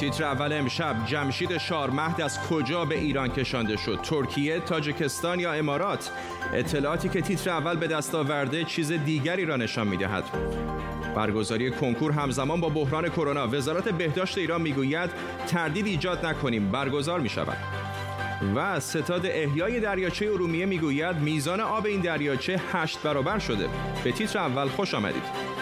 تیتر اول امشب. جمشید شارمهد از کجا به ایران کشانده شد؟ ترکیه تاجکستان یا امارات؟ اطلاعاتی که تیتر اول به دست آورده چیز دیگری را نشان می‌دهد. برگزاری کنکور همزمان با بحران کرونا. وزارت بهداشت ایران می‌گوید تردید ایجاد نکنیم. برگزار می شود و ستاد احیای دریاچه ارومیه می‌گوید میزان آب این دریاچه هشت برابر شده. به تیتر اول خوش آمدید.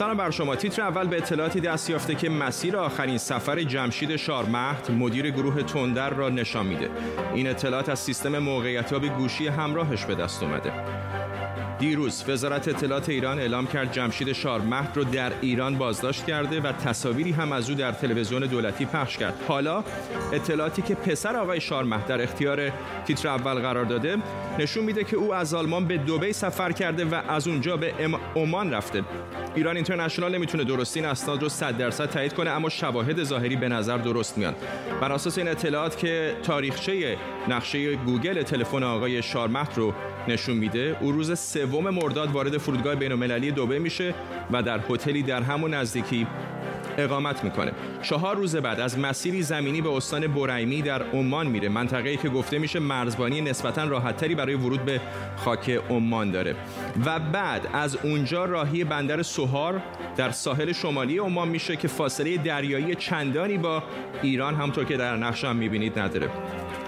سلام بر شما. تیتر اول به اطلاعاتی دست یافته که مسیر آخرین سفر جمشید شارمهد مدیر گروه تندر را نشان میده. این اطلاعات از سیستم موقعیتیاب گوشی همراهش به دست اومده. دیروز وزارت اطلاعات ایران اعلام کرد جمشید شارمهد رو در ایران بازداشت کرده و تصاویری هم از او در تلویزیون دولتی پخش کرد. حالا اطلاعاتی که پسر آقای شارمهد در اختیار تیتر اول قرار داده نشون میده که او از آلمان به دبی سفر کرده و از اونجا به عمان رفته. ایران اینترنشنال نمی‌تونه درستی این اسناد رو 100 درصد تایید کنه اما شواهد ظاهری به نظر درست میان. بر اساس این اطلاعات که تاریخچه نقشه گوگل تلفن آقای شارمهد رو نشون میده او روز سوم مرداد وارد فرودگاه بین‌المللی دبی میشه و در هتلی در همون نزدیکی اقامت می‌کنه. چهار روز بعد از مسیری زمینی به استان بریمی در عمان میره. منطقه‌ای که گفته میشه مرزبانی نسبتا راحتتری برای ورود به خاک عمان داره. و بعد از اونجا راهی بندر سوهار در ساحل شمالی عمان میشه که فاصله دریایی چندانی با ایران همطور که در نقشه هم می‌بینید نداره.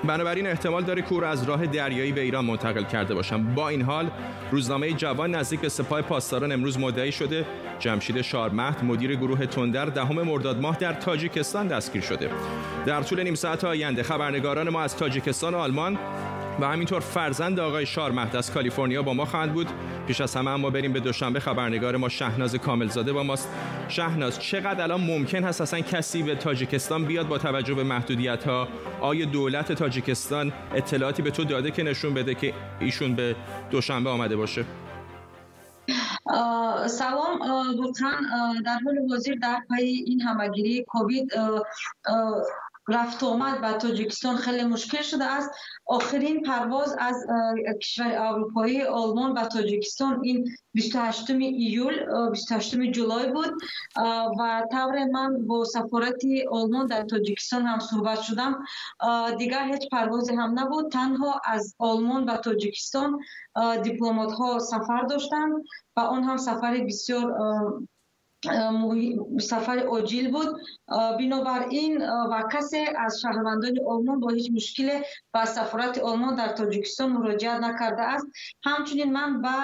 بنابراین احتمال داره کور از راه دریایی به ایران منتقل کرده باشم با این حال روزنامه جوان نزدیک به سپاه پاسداران امروز مدعی شده جمشید شارمهد مدیر گروه تندر دهم مرداد ماه در تاجیکستان دستگیر شده. در طول نیم ساعت آینده خبرنگاران ما از تاجیکستان و آلمان و همینطور فرزند آقای شارمهد از کالیفرنیا با ما خواهند بود. پیش از همه اما بریم به دوشنبه خبرنگار ما شهناز کاملزاده با ماست. شهناز چقدر الان ممکن هست اصلا کسی به تاجیکستان بیاد با توجه به محدودیت ها آیا دولت تاجیکستان اطلاعاتی به تو داده که نشون بده که ایشون به دوشنبه آمده باشه؟ سلام واقعا در حال حاضر در پای این همگیری کووید رفت آمد به تاجیکستان. خیلی مشکل شده است. آخرین پرواز از کشور اروپایی آلمان به تاجیکستان. این 28 ایول 28 جولای بود. و طور من با سفارت آلمان در تاجیکستان هم صحبت شدم. دیگر هیچ پرواز هم نبود. تنها از آلمان به تاجیکستان دیپلمات ها سفر داشتند و آن هم سفر بسیار сафари оҷил буд. Бинобар ин ва касе аз шаҳрвандони олмон бо ҳеҷ мушкиле ба сафорати олмон дар тоҷикистон муроҷиат накардааст ҳамчунин ман ба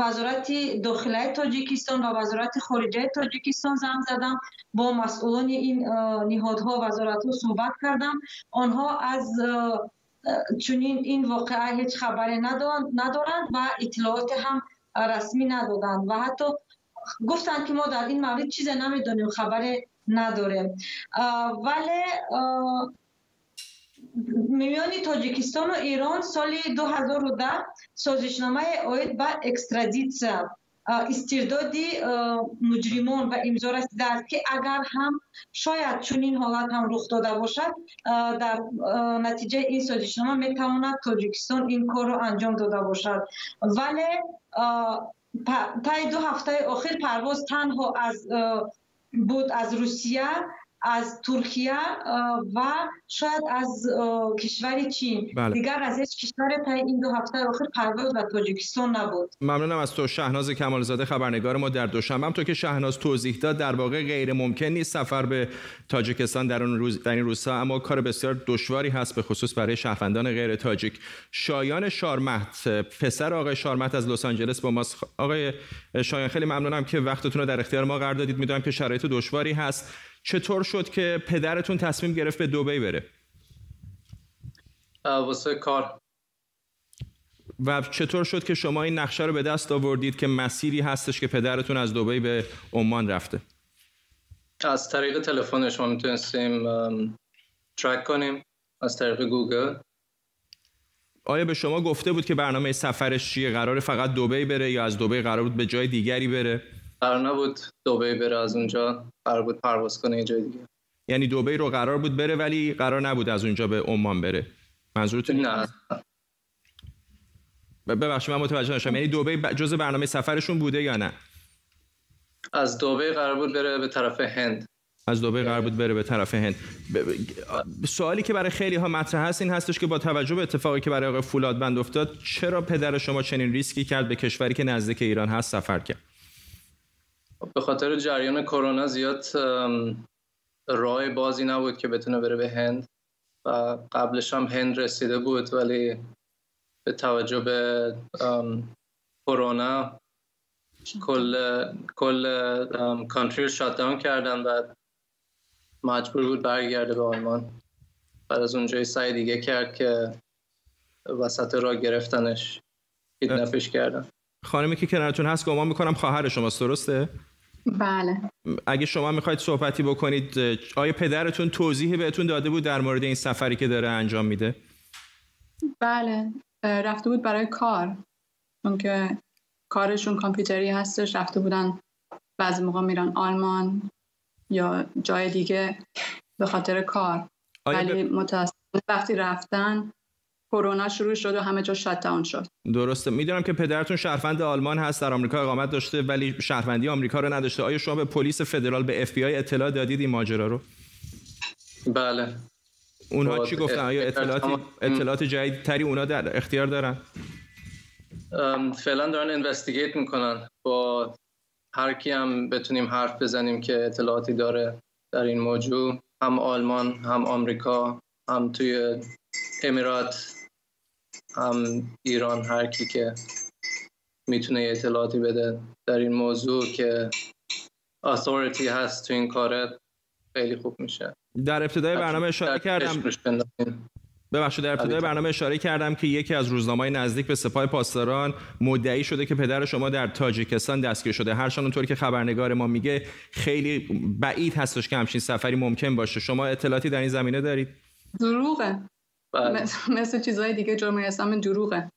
вазорати дохилаи тоҷикистон ва вазорати хориҷаи тоҷикистон занг задам. Бо масъулони ин ниҳодҳо вазоратҳо суҳбат кардам. Онҳо аз чунин ин воқеа ҳеҷ хабаре надоранд ва иттилооте ҳам расмӣ надоданд ва ҳатто гуфтанд ки мо дар ин маврид чизе намедонем хабаре надорем. Вале миёни тоҷикистону ирон соли 2010 созишномае оид ба экстрадитсия истирдоди муҷримон ба имзо расидааст ки агар ҳам шояд чунин ҳолат ҳам рух дода бошад дар натиҷаи ин созишнома метавонад тоҷикистон ин корро анҷом дода бошад. Вале باشد ولی تا دو هفته آخر پرواز تنها از بود از روسیه. از ترکیه و شاید از کشور چین. بله. دیگر از هیچ کشور تا این دو هفته آخر پرواز و تاجیکستان نبود. ممنونم از تو شهناز کمالزاده خبرنگار ما در دوشنبه. هم تو که شهناز توضیح داد در واقع غیر ممکن نیست سفر به تاجیکستان در اون روز در این روزها اما کار بسیار دشواری هست به خصوص برای شهروندان غیر تاجیک. شایان شارمت پسر آقای شارمت از لس آنجلس با ماست. آقای شایان خیلی ممنونم که وقتتون رو در اختیار ما قرار دادید. می‌دونم که شرایط دشواری هست. چطور شد که پدرتون تصمیم گرفت به دبی بره؟ واسه کار. و چطور شد که شما این نقشه رو به دست آوردید که مسیری هستش که پدرتون از دبی به عمان رفته؟ از طریق تلفن شما می‌تونستیم ترک کنیم از طریق گوگل. آیا به شما گفته بود که برنامه سفرش چیه؟ قرار فقط دبی بره یا از دبی قرار بود به جای دیگری بره؟ قرار نبود دبی بره از اونجا قرار بود پرواز کنه یه جای دیگه. یعنی دبی رو قرار بود بره ولی قرار نبود از اونجا به عمان بره. منظورتون نه. ببخشید من متوجه نشدم. یعنی دبی جز برنامه سفرشون بوده یا نه؟ از دبی قرار بود بره به طرف هند. از دبی قرار بود بره به طرف هند. سوالی که برای خیلی ها مطرح هست این هستش که با توجه به اتفاقی که برای آقای فولادبند افتاد چرا پدر شما چنین ریسکی کرد به کشوری که نزدیک ایران هست سفر کرد؟ به خاطر جریان کرونا زیاد راه بازی نبود که بتونه بره به هند و قبلش هم هند رسیده بود ولی به توجه به کرونا کل کل کانتری رو شات داون کردن و مجبور بود برگرده به آلمان. بعد از اونجای سعی دیگه کرد که وسط را گرفتنش کیدنپش کردن. خانمی که کنارتون هست گمان می‌کنم خواهر شماست درسته؟ بله. اگه شما می‌خواید صحبتی بکنید آیا پدرتون توضیحی بهتون داده بود در مورد این سفری که داره انجام میده؟ بله. رفته بود برای کار. چون که کارشون کامپیوتری هستش رفته بودن بعضی موقع میرن آلمان یا جای دیگه به خاطر کار. ولی ب... وقتی رفتن کرونا شروع شد و همه جا shut شد. درسته. می‌دونم که پدرتون شهروند آلمان هست در آمریکا اقامت داشته ولی شهروندی آمریکا رو نداشته. آیا شما به پلیس فدرال به اف بی آی اطلاع دادید این ماجرا رو؟ بله. اونها چی گفتن؟ آیا اطلاعات اطلاعات جدید تری اونا در اختیار دارن؟ فعلا دارن اینوستیگیت می‌کنن. با هر کی هم بتونیم حرف بزنیم که اطلاعاتی داره در این موضوع هم آلمان هم آمریکا هم توی امارات. هم ایران هر کی که می‌تونه اطلاعاتی بده در این موضوع که اتوریتی هست تو این کاره خیلی خوب میشه. در ابتدای برنامه اشاره کردم. ببخشید در ابتدای برنامه اشاره کردم که یکی از روزنامه‌های نزدیک به سپاه پاسداران مدعی شده که پدر شما در تاجیکستان دستگیر شده. هرچند اونطوری که خبرنگار ما میگه خیلی بعید هستش که همچین سفری ممکن باشه. شما اطلاعاتی در این زمینه دارید؟ دروغه. مثل چیزهای دیگه جرم اسلام دروغه.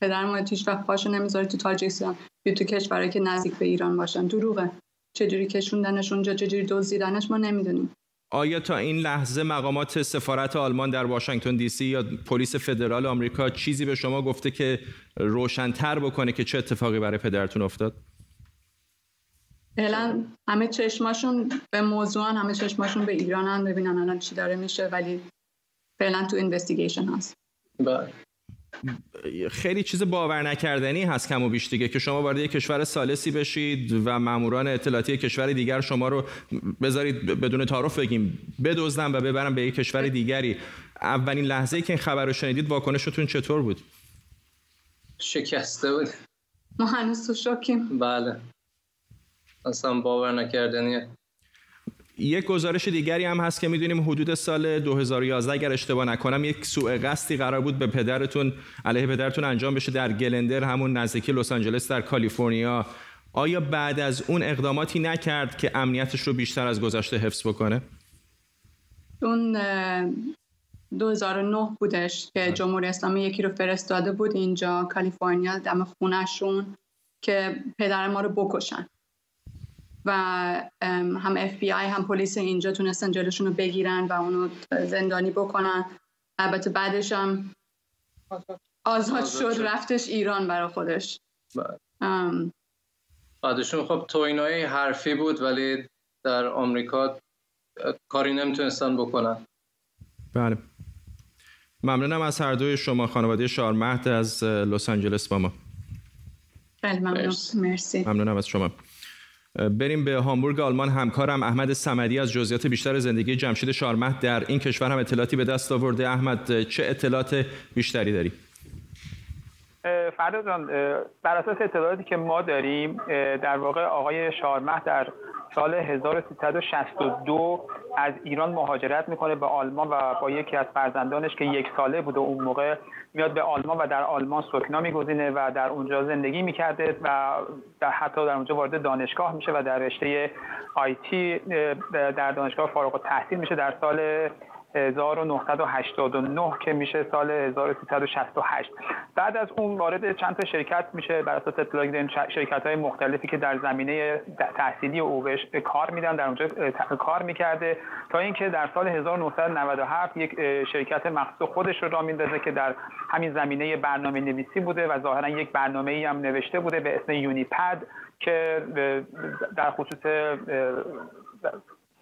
پدر ما هیچ وقت پاشو نمی‌ذاره تو تاجیکستان یا تو کشورهایی که نزدیک به ایران باشن. دروغه. چجوری کشوندنش اونجا چجوری دزدیدنش ما نمی‌دونیم. آیا تا این لحظه مقامات سفارت آلمان در واشنگتن دی سی یا پلیس فدرال آمریکا چیزی به شما گفته که روشنتر بکنه که چه اتفاقی برای پدرتون افتاد؟ فعلا همه چشماشون به موضوع همه چشماشون به ایرانن ببینن الان چی داره میشه. ولی فعلا تو اینوستیگیشن هست. بله. خیلی چیز باور نکردنی هست کم و بیش دیگه که شما وارد یک کشور سالسی بشید و ماموران اطلاعاتی کشور دیگر شما رو بذارید بدون تعارف بگیم بدزدن و ببرن به یک کشور دیگری. اولین لحظه که این خبر رو شنیدید واکنشتون چطور بود؟ شکسته بود. ما هنوز تو شوکیم. بله. اصلا باور نکردنیه یک گزارش دیگری هم هست که می‌دونیم حدود سال 2011 اگر اشتباه نکنم یک سوء قصدی قرار بود به پدرتون علیه پدرتون انجام بشه در گلندورا همون نزدیکی لس آنجلس در کالیفرنیا. آیا بعد از اون اقداماتی نکرد که امنیتش رو بیشتر از گذشته حفظ بکنه؟ اون 2009 بودش که جمهوری اسلامی یکی رو فرستاده بود اینجا کالیفرنیا دم خونهشون که پدر ما رو بکشن. و هم اف بی آی هم پلیس اینجا تونستن جلوشون رو بگیرن و اونو زندانی بکنن. البته بعدش هم آزاد شد رفتش ایران برای خودش. بله. بعدشون خب توینای حرفی بود ولی در آمریکا کاری نمی‌تونستن بکنن. بله. ممنونم از هر دوی شما خانواده شارمهد از لس آنجلس با ما. خیلی ممنون. مرسی. ممنونم از شما. بریم به هامبورگ آلمان همکارم احمد سمدی از جزئیات بیشتر زندگی جمشید شارمهد در این کشور هم اطلاعاتی به دست آورده. احمد چه اطلاعات بیشتری داری؟ فردا جان بر اساس اطلاعاتی که ما داریم در واقع آقای شارمه در سال 1362 از ایران مهاجرت می‌کنه به آلمان و با یکی از فرزندانش که یک ساله بود و اون موقع میاد به آلمان و در آلمان سکنا میگزینه و در اونجا زندگی می‌کرده و در حتی در اونجا وارد دانشگاه میشه و در رشته آیتی در دانشگاه فارغ التحصیل میشه. در سال 1989 که میشه سال 1368 بعد از اون وارد چند تا شرکت میشه بر اساس اطلاعی شرکت های مختلفی که در زمینه تحصیلی او کار میدن در اونجا کار می‌کرده تا اینکه در سال 1997 یک شرکت مخصوص خودش رو را میندازه که در همین زمینه برنامه نویسی بوده و ظاهرا یک برنامه ای هم نوشته بوده به اسم یونیپد که در خصوص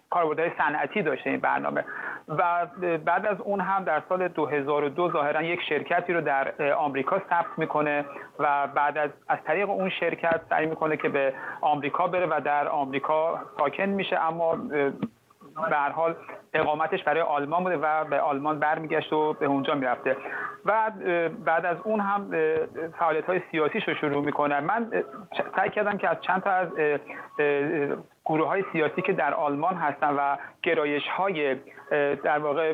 کاربردهای صنعتی داشته این برنامه و بعد از اون هم در سال 2002 ظاهرا یک شرکتی رو در آمریکا ثبت می‌کنه و بعد از از طریق اون شرکت سعی می‌کنه که به آمریکا بره و در آمریکا ساکن میشه اما به هر حال اقامتش برای آلمان بوده و به آلمان برمیگشت و به اونجا می‌رفته. و بعد از اون هم فعالیت های سیاسیش رو شروع می‌کنه. من سعی کردم که از چند تا از گروه های سیاسی که در آلمان هستن و گرایش های در واقع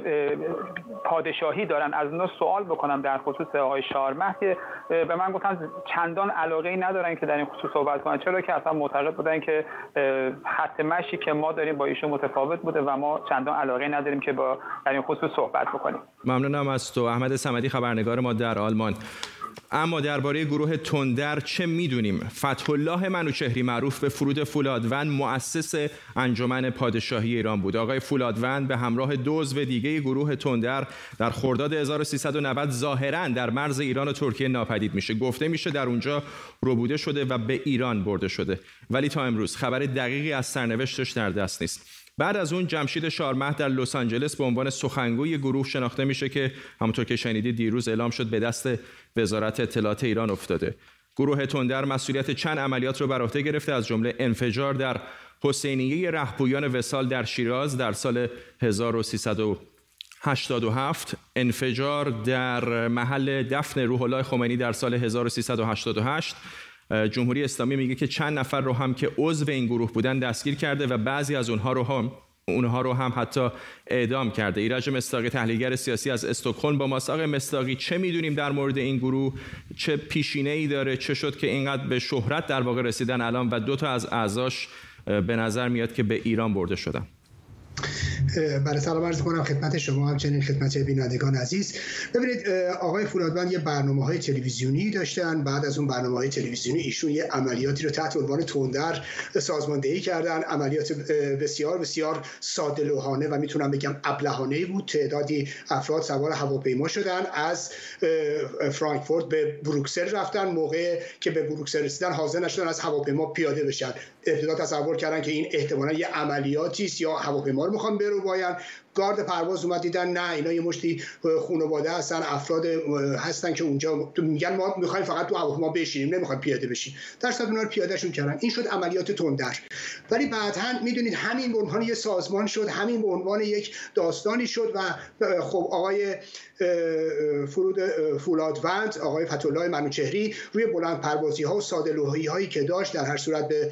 پادشاهی دارن از اونا سوال بکنم در خصوص آقای شارمه که به من گفتن چندان علاقه ای ندارن که در این خصوص صحبت کنن چرا که اصلا معتقد بودن که خط مشی که ما داریم با ایشون متفاوت بوده و ما چندان علاقه نداریم که با در این خصوص صحبت بکنیم. ممنونم از تو. احمد سمدی خبرنگار ما در آلمان. اما درباره گروه تندر چه می‌دونیم؟ فتح الله منوچهری معروف به فرود فولادوند مؤسس انجمن پادشاهی ایران بود. آقای فولادوند به همراه دو عضو دیگه گروه تندر در خرداد 1390 ظاهرا در مرز ایران و ترکیه ناپدید میشه. گفته میشه در اونجا ربوده شده و به ایران برده شده. ولی تا امروز خبر دقیقی از سرنوشتش در دست نیست. بعد از اون جمشید شارمه در لس آنجلس به عنوان سخنگوی گروه شناخته میشه که همونطور که شنیدید دیروز اعلام شد به دست وزارت اطلاعات ایران افتاده. گروه تندر مسئولیت چند عملیات رو بر عهده گرفته از جمله انفجار در حسینیه رهبویان وسال در شیراز در سال 1387 انفجار در محل دفن روح الله خمینی در سال 1388 جمهوری اسلامی میگه که چند نفر رو هم که عضو این گروه بودن دستگیر کرده و بعضی از اونها رو هم اونها رو هم حتی اعدام کرده. ایرج مستاقی تحلیلگر سیاسی از استکهلم با ماست. آقای مستاقی چه می‌دونیم در مورد این گروه؟ چه پیشینه ای داره؟ چه شد که اینقدر به شهرت در واقع رسیدن الان؟ و دو تا از اعضاش به نظر میاد که به ایران برده شدن. برای سلام عرض کنم خدمت شما همچنین خدمت بینندگان عزیز. ببینید آقای فولادوند یه برنامه های تلویزیونی داشتن. بعد از اون برنامه های تلویزیونی ایشون یه عملیاتی رو تحت عنوان تندر سازماندهی کردن. عملیات بسیار بسیار ساده و می‌تونم بگم ابلهانه بود. تعدادی افراد سوار هواپیما شدن. از فرانکفورت به بروکسل رفتن. موقع که به بروکسل رسیدن حاضر نشدن از هواپیما پیاده بشن. ابتدا تصور کردن که این احتمالا یه عملیاتی است یا هواپیما رو می‌خوان باید گارد پرواز اومد دیدن نه اینا یه مشتی خانواده هستن افراد هستن که اونجا میگن ما می‌خوایم فقط تو هواپیما بشینیم نمی‌خوایم پیاده بشیم. در صد اونا رو پیادهشون کردن. این شد عملیات تندر. ولی بعدا می‌دونید همین به عنوان یه سازمان شد همین به عنوان یک داستانی شد و خب آقای فرود فولادوند آقای فتولای منوچهری روی بلند پروازی ها و ساده هایی که داشت در هر صورت به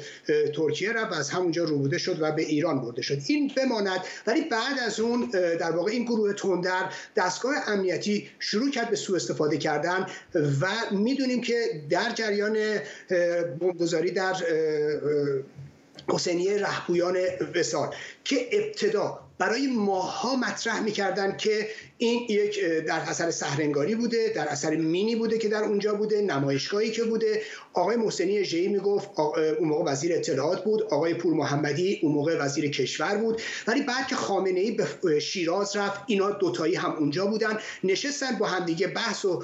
ترکیه رفت و از همونجا روبوده شد و به ایران برده شد. این بماند. ولی بعد از اون در واقع این گروه تندر دستگاه امنیتی شروع کرد به سوء استفاده کردن و می‌دونیم که در جریان بمبگذاری در حسینیه رهبویان وسال که ابتدا برای ماها مطرح می‌کردن که این یک در اثر سهرنگاری بوده در اثر مینی بوده که در اونجا بوده نمایشگاهی که بوده. آقای محسنی ژی می‌گفت اون موقع وزیر اطلاعات بود آقای پور محمدی اون موقع وزیر کشور بود. ولی بعد که خامنه ای به شیراز رفت اینا دوتایی هم اونجا بودن. نشستن با همدیگه بحث و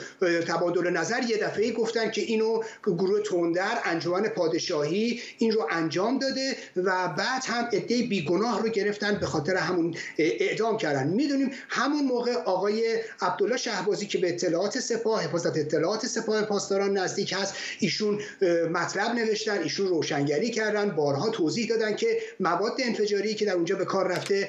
تبادل نظر. یه دفعه گفتن که اینو گروه تندر انجمن پادشاهی این رو انجام داده و بعد هم عده بیگناه رو گرفتن به خاطر همون اعدام کردن. می‌دونیم همون موقع آقای عبدالله شهبازی که به اطلاعات سپاه حفاظت اطلاعات سپاه پاسداران نزدیک هست ایشون مطلب نوشتن ایشون روشنگری کردن بارها توضیح دادن که مواد انفجاری که در اونجا به کار رفته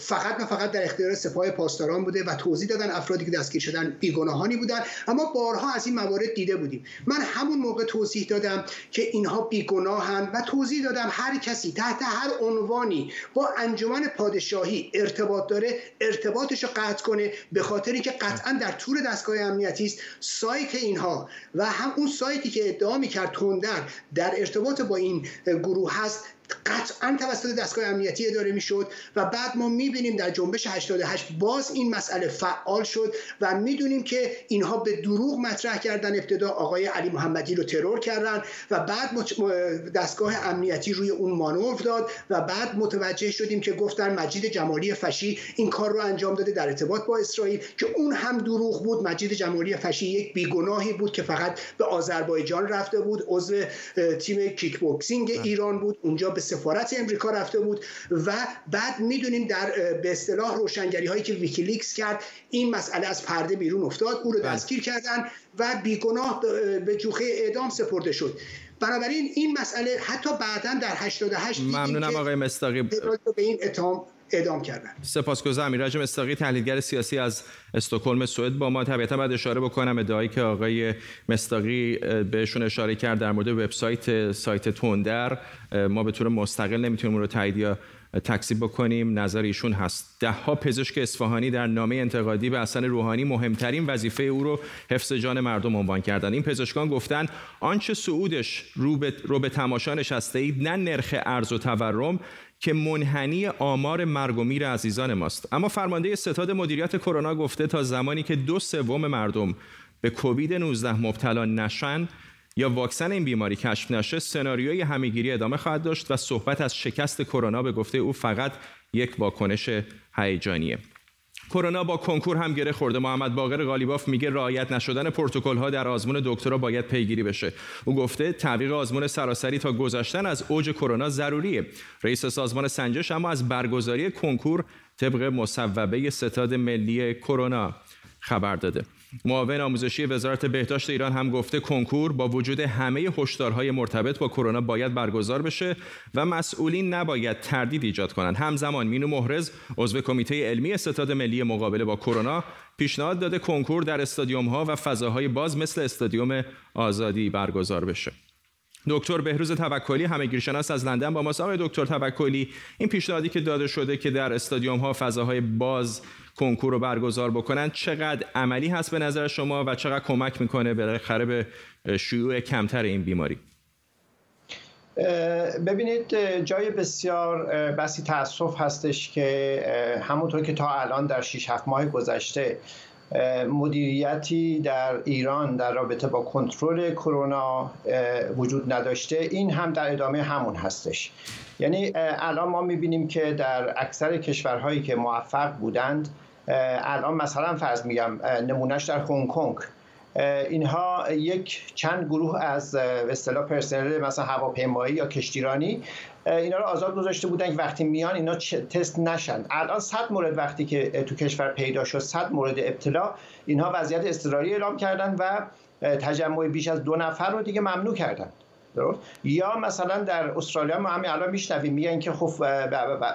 فقط و فقط در اختیار سپاه پاسداران بوده و توضیح دادن افرادی که دستگیر شدن بیگناهانی بودن. اما بارها از این موارد دیده بودیم. من همون موقع توضیح دادم که اینها بیگناهند و توضیح دادم هر کسی تحت هر عنوانی با انجمن پادشاهی ارتباط داره ارتباطش رو قطع کنه به خاطری که قطعا در طور دستگاه امنیتی است. سایت اینها و هم اون سایتی که ادعا می‌کرد تندر در ارتباط با این گروه هست قطعا توسط دستگاه امنیتی اداره می‌شد و بعد ما می‌بینیم در جنبش 88 باز این مسئله فعال شد و می‌دونیم که اینها به دروغ مطرح کردن ابتدا. آقای علی محمدی رو ترور کردن و بعد دستگاه امنیتی روی اون مانور داد و بعد متوجه شدیم که گفتن مجید جمالی فشی این کار رو انجام داده در ارتباط با اسرائیل که اون هم دروغ بود. مجید جمالی فشی یک بیگناهی بود که فقط به آذربایجان رفته بود عضو تیم کیک بوکسینگ ایران بود. اونجا به سفارت امریکا رفته بود و بعد می‌دونیم در به اصطلاح روشنگری هایی که ویکیلیکس کرد این مسئله از پرده بیرون افتاد او رو بله. دستگیر کردن و بیگناه به جوخه اعدام سپرده شد بنابراین این مسئله حتی بعدا در 88 ممنونم آقای مستاقی به این اتهام اعدام کردن. سپاسگزارم. میراج مستاقی تحلیلگر سیاسی از استکهلم سوئد با ما طبیعتا بعد اشاره بکنم. ادعایی که آقای مستاقی بهشون اشاره کرد در مورد وبسایت سایت توندر ما به طور مستقل نمی‌تونیم اون رو تایید یا تکسیب بکنیم. نظر ایشون هست. ده ها پزشک اصفهانی در نامه انتقادی به حسن روحانی مهمترین وظیفه او رو حفظ جان مردم عنوان کردن. این پزشکان گفتند آنچه سعودش رو به, رو به تماشا نشسته اید نه نرخ ارز و تورم که منحنی آمار مرگ و میر عزیزان ماست. اما فرمانده ستاد مدیریت کرونا گفته تا زمانی که دو سوم مردم به کووید 19 مبتلا نشن یا واکسن این بیماری کشف نشه سناریوی همهگیری ادامه خواهد داشت و صحبت از شکست کرونا به گفته او فقط یک واکنش هیجانیه. کرونا با کنکور هم گره خورده. محمد باقر غالیباف میگه رعایت نشدن پروتکل ها در آزمون دکترا باید پیگیری بشه. او گفته تعویق آزمون سراسری تا گذشتن از اوج کرونا ضروریه. رئیس سازمان سنجش اما از برگزاری کنکور طبق مصوبه ستاد ملی کرونا خبر داده. معاون آموزشی وزارت بهداشت ایران هم گفته کنکور با وجود همه هشدارهای مرتبط با کرونا باید برگزار بشه و مسئولین نباید تردید ایجاد کنند. همزمان مینو محرز عضو کمیته علمی ستاد ملی مقابله با کرونا پیشنهاد داده کنکور در استادیوم ها و فضاهای باز مثل استادیوم آزادی برگزار بشه. دکتر بهروز توکلی همگیرشناس از لندن با ماست. آقای دکتر توکلی این پیشنهادی که داده شده که در استادیوم ها فضاهای باز کنکور رو برگزار بکنن چقدر عملی هست به نظر شما و چقدر کمک می‌کنه بالاخره به شیوع کمتر این بیماری؟ ببینید جای بسیار بسی تاسف هستش که همونطور که تا الان در 6 7 ماه گذشته مدیریتی در ایران در رابطه با کنترل کرونا وجود نداشته. این هم در ادامه همون هستش. یعنی الان ما می‌بینیم که در اکثر کشورهایی که موفق بودند الان مثلا فرض میگم نمونهش در هنگ کنگ. اینها یک چند گروه از اصطلاح پرسنل مثلا هواپیمایی یا کشتیرانی اینا رو آزاد گذاشته بودن که وقتی میان اینا تست نشن. الان 100 مورد وقتی که تو کشور پیدا شد 100 مورد ابتلا اینها وضعیت اضطراری اعلام کردن و تجمع بیش از دو نفر رو دیگه ممنوع کردن یا مثلا در استرالیا ما همین الان میشنویم میگن که خب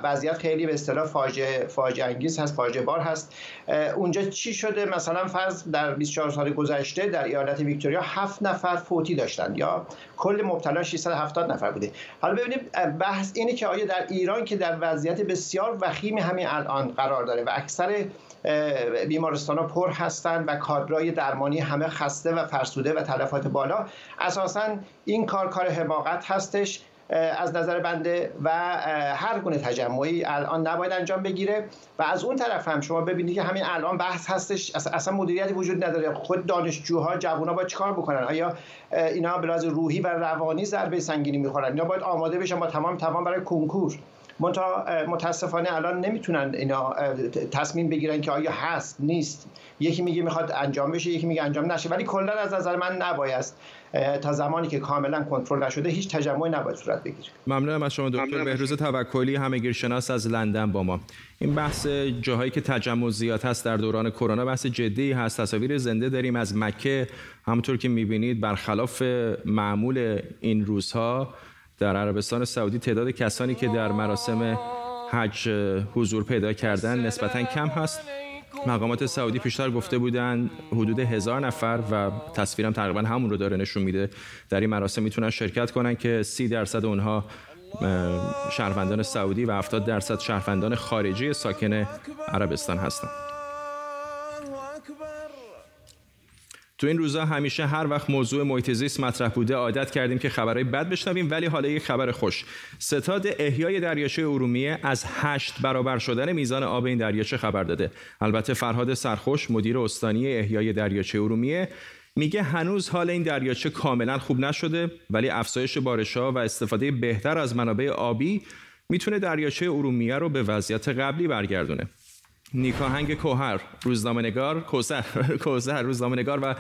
وضعیت خیلی به اصطلاح فاجعه فاجعه انگیز هست فاجعه بار هست. اونجا چی شده؟ مثلا فرض در 24 سال گذشته در ایالت ویکتوریا هفت نفر فوتی داشتن یا کل مبتلا 670 نفر بوده. حالا ببینیم بحث اینه که آیا در ایران که در وضعیت بسیار وخیمی همین الان قرار داره و اکثر بیمارستان ها پر هستند و کادرای درمانی همه خسته و فرسوده و تلفات بالا. اساسا این کار کار حماقت هستش از نظر بنده و هر گونه تجمعی الان نباید انجام بگیره. و از اون طرف هم شما ببینید که همین الان بحث هستش اصلا مدیریتی وجود نداره. خود دانشجوها جوونا باید چیکار بکنن؟ آیا اینا به روحی و روانی ضربه سنگینی می‌خورن؟ اینا باید آماده بشن با تمام توان برای کنکور؟ متاسفانه الان نمی‌تونن اینا تصمیم بگیرن که آیا هست نیست. یکی میگه می‌خواد انجام بشه یکی میگه انجام نشه. ولی کلا از نظر من نباید تا زمانی که کاملا کنترل نشده هیچ تجمعی نباید صورت بگیره. ممنونم از شما دکتر بهروز توکلی همگیرشناس از لندن با ما. این بحث جاهایی که تجمع زیاد هست در دوران کرونا بحث جدی هست. تصاویر زنده داریم از مکه. همونطور که می‌بینید برخلاف معمول این روزها در عربستان سعودی تعداد کسانی که در مراسم حج حضور پیدا کردن نسبتا کم هست. مقامات سعودی پیشتر گفته بودند حدود هزار نفر و تصویرم تقریبا همون رو داره نشون میده. در این مراسم می‌تونن شرکت کنن که سی درصد اونها شهروندان سعودی و 70 درصد شهروندان خارجی ساکن عربستان هستند تو این روزا همیشه هر وقت موضوع محیط زیست مطرح بوده عادت کردیم که خبرهای بد بشنویم ولی حالا یک خبر خوش. ستاد احیای دریاچه ارومیه از هشت برابر شدن میزان آب این دریاچه خبر داده. البته فرهاد سرخوش مدیر استانی احیای دریاچه ارومیه میگه هنوز حال این دریاچه کاملا خوب نشده ولی افزایش بارشها و استفاده بهتر از منابع آبی می‌تونه دریاچه ارومیه رو به وضعیت قبلی برگردونه. نیکاهنگ کوهر روزنامه‌نگار کوسر کوسر روزنامه‌نگار و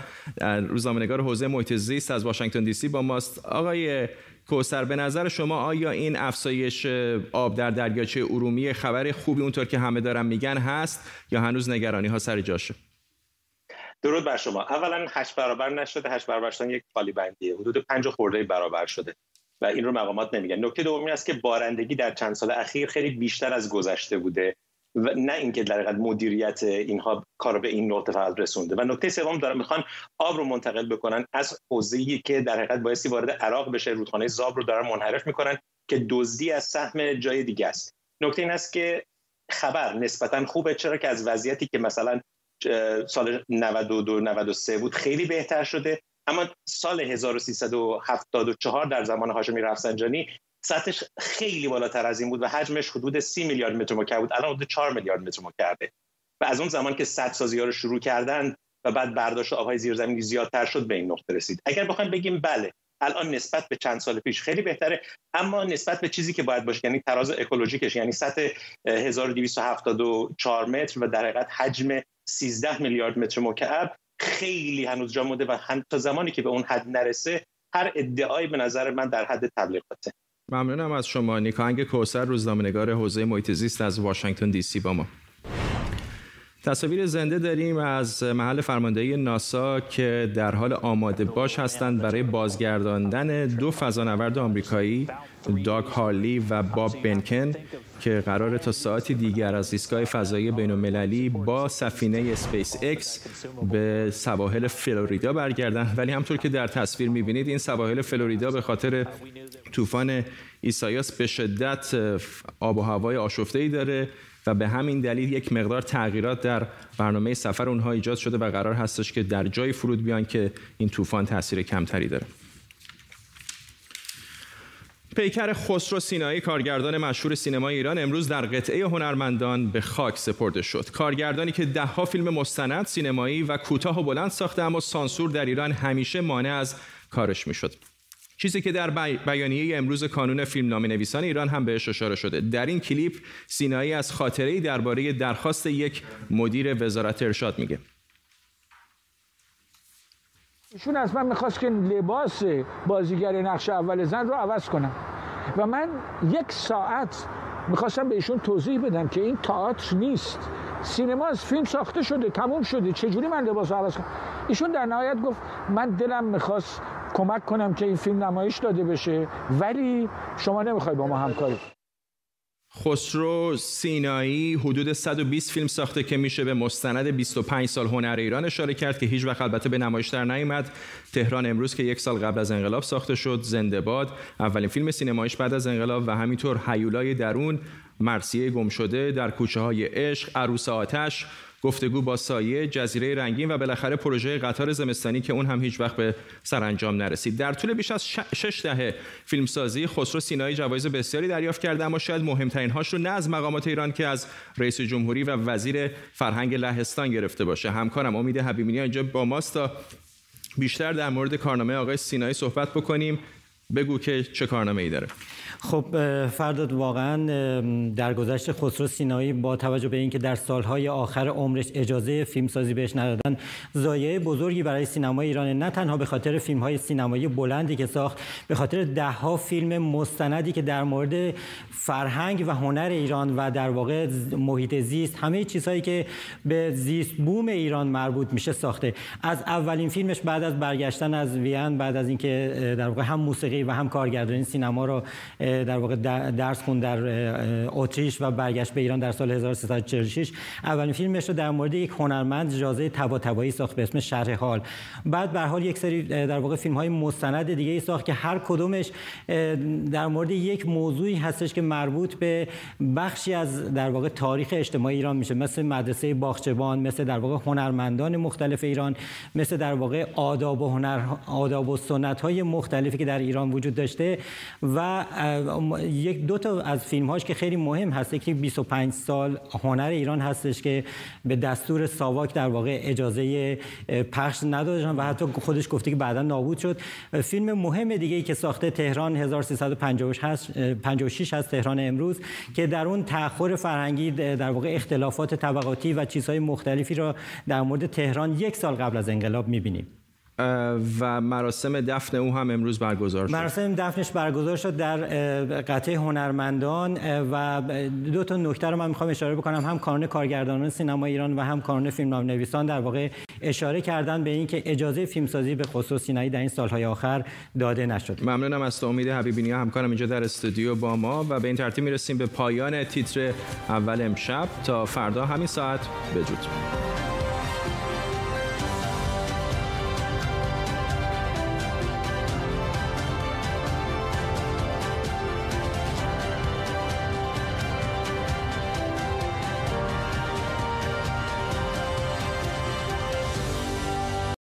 روزنامه‌نگار حوزه محیط زیست از واشنگتن دی سی با ماست. آقای کوسر به نظر شما آیا این افزایش آب در دریاچه ارومیه خبر خوبی اونطور که همه دارن میگن هست یا هنوز نگرانی ها سر جاشه؟ درود بر شما. اولا هشت برابر نشده. هشت برابر شدن یک خالی بندیه. حدود پنج خورده برابر شده. و این رو مقامات نمیگن. نکته دومی است که بارندگی در چند سال اخیر خیلی بیشتر از گذشته بوده. و نه اینکه در حقیقت مدیریت اینها کار به این نقطه فقط رسونده. و نکته سوم دارن می‌خوان آب رو منتقل بکنن از حوزه‌ای که در حقیقت بایستی وارد عراق بشه رودخانه زاب رو دارن منحرف می‌کنن که دزدی از سهم جای دیگه است. نکته این است که خبر نسبتا خوبه. چرا که از وضعیتی که مثلا سال 92 93 بود خیلی بهتر شده. اما سال 1374 در زمان هاشمی رفسنجانی سطحش خیلی بالاتر از این بود و حجمش حدود 30 میلیارد متر مکعب بود. الان حدود 4 میلیارد متر مکعبه. و از اون زمان که سدسازی ها رو شروع کردن و بعد برداشت آبهای زیرزمینی زیادتر شد به این نقطه رسید. اگر بخوایم بگیم بله الان نسبت به چند سال پیش خیلی بهتره اما نسبت به چیزی که باید باشه یعنی تراز اکولوژیکش یعنی سطح 1274 متر و در حقیقت حجم 13 میلیارد متر مکعب خیلی هنوز جا مونده و تا زمانی که به اون حد نرسه هر ادعایی به نظر من در حد تبلیغاته. ممنونم از شما. نیکانگ کوسر روزنامه‌نگار حوزه محیط زیست از واشنگتن دی سی با ما. تصاویر زنده داریم از محل فرماندهی ناسا که در حال آماده باش هستند برای بازگرداندن دو فضانورد آمریکایی داگ هارلی و باب بنکن که قرار تا ساعتی دیگر از ایستگاه فضایی بین با سفینه سپیس اکس به سواحل فلوریدا برگردن ولی همطور که در تصویر می‌بینید این سواحل فلوریدا به خاطر طوفان ایسایاس به شدت آب و هوای آشفته ای داره و به همین دلیل یک مقدار تغییرات در برنامه سفر اونها ایجاد شده و قرار هستش که در جای فرود بیان که این طوفان تاثیر کمتری داره. پیکر خسرو سینایی کارگردان مشهور سینمای ایران امروز در قطعه هنرمندان به خاک سپرده شد. کارگردانی که دهها فیلم مستند سینمایی و کوتاه و بلند ساخته اما سانسور در ایران همیشه مانع از کارش می‌شد. چیزی که در بیانیه امروز کانون فیلم نام نویسان ایران هم بهش اشاره شده. در این کلیپ سینایی از خاطره درباره درخواست یک مدیر وزارت ارشاد میگه. ایشون از من می‌خواست که لباس بازیگر نقش اول زن رو عوض کنم. و من یک ساعت می‌خواستم به ایشون توضیح بدم که این تئاتر نیست. سینما از فیلم ساخته شده تموم شده. چجوری من لباس عوض کنم؟ ایشون در نهایت گفت من دلم می‌خواست کمک کنم که این فیلم نمایش داده بشه ولی شما نمی‌خوای با ما همکاری. خسرو سینایی حدود 120 فیلم ساخته که میشه به مستند 25 سال هنر ایران اشاره کرد که هیچ وقت البته به نمایش در نیامد تهران امروز که یک سال قبل از انقلاب ساخته شد زنده باد. اولین فیلم سینمایش بعد از انقلاب و همینطور هیولای درون مرسیه گم شده در کوچه های عشق عروس آتش. گفتگو با سایه جزیره رنگین و بالاخره پروژه قطار زمستانی که اون هم هیچ وقت به سرانجام نرسید. در طول بیش از شش دهه فیلمسازی خسرو سینایی جوایز بسیاری دریافت کرده اما شاید مهمترین هاش رو نه از مقامات ایران که از رئیس جمهوری و وزیر فرهنگ لهستان گرفته باشه. همکارم امید حبیبی اینجا با ماست تا بیشتر در مورد کارنامه آقای سینایی صحبت بکنیم. بگو که چه کارنامه ای داره. خب فرداد واقعا در گذشت خسرو سینایی با توجه به اینکه در سالهای آخر عمرش اجازه فیلمسازی بهش ندادن زایه بزرگی برای سینما ایران نه تنها به خاطر فیلم های سینمایی بلندی که ساخت به خاطر دهها فیلم مستندی که در مورد فرهنگ و هنر ایران و در واقع محیط زیست همه چیزهایی که به زیست بوم ایران مربوط میشه ساخته. از اولین فیلمش بعد از برگشتن از وین بعد از اینکه در واقع هم موسیقی و هم کارگردانی سینما رو در واقع درس خوند در اتریش و برگشت به ایران در سال 1346 اولین فیلمش رو در مورد یک هنرمند جازه تبا ساخت به اسم شرح حال. بعد به حال یک سری در واقع فیلم های مستند دیگه ای ساخت که هر کدومش در مورد یک موضوعی هستش که مربوط به بخشی از در واقع تاریخ اجتماعی ایران میشه. مثل مدرسه باغچبان مثل در واقع هنرمندان مختلف ایران مثل در واقع آداب و هنر آداب و سنت های مختلفی که در ایران وجود داشته و یک دو تا از فیلم هاش که خیلی مهم هست که 25 سال هنر ایران هستش که به دستور ساواک در واقع اجازه پخش ندادن و حتی خودش گفته که بعدا نابود شد. فیلم مهم دیگه ای که ساخته تهران 1356 هست تهران امروز که در اون تأخر فرهنگی در واقع اختلافات طبقاتی و چیزهای مختلفی را در مورد تهران یک سال قبل از انقلاب می‌بینیم. و مراسم دفن او هم امروز برگزار شد. مراسم دفنش برگزار شد در قطعه هنرمندان و دو تا نکته رو من می‌خوام اشاره بکنم. هم کانون کارگردانان سینما ایران و هم کانون فیلم نویسان در واقع اشاره کردن به اینکه اجازه فیلمسازی به خصوص سینایی در این سالهای آخر داده نشد ممنونم از تو امید حبیبی همکارم اینجا در استودیو با ما و به این ترتیب می‌رسیم به پایان تیتر اول امشب. تا فردا همین ساعت بجود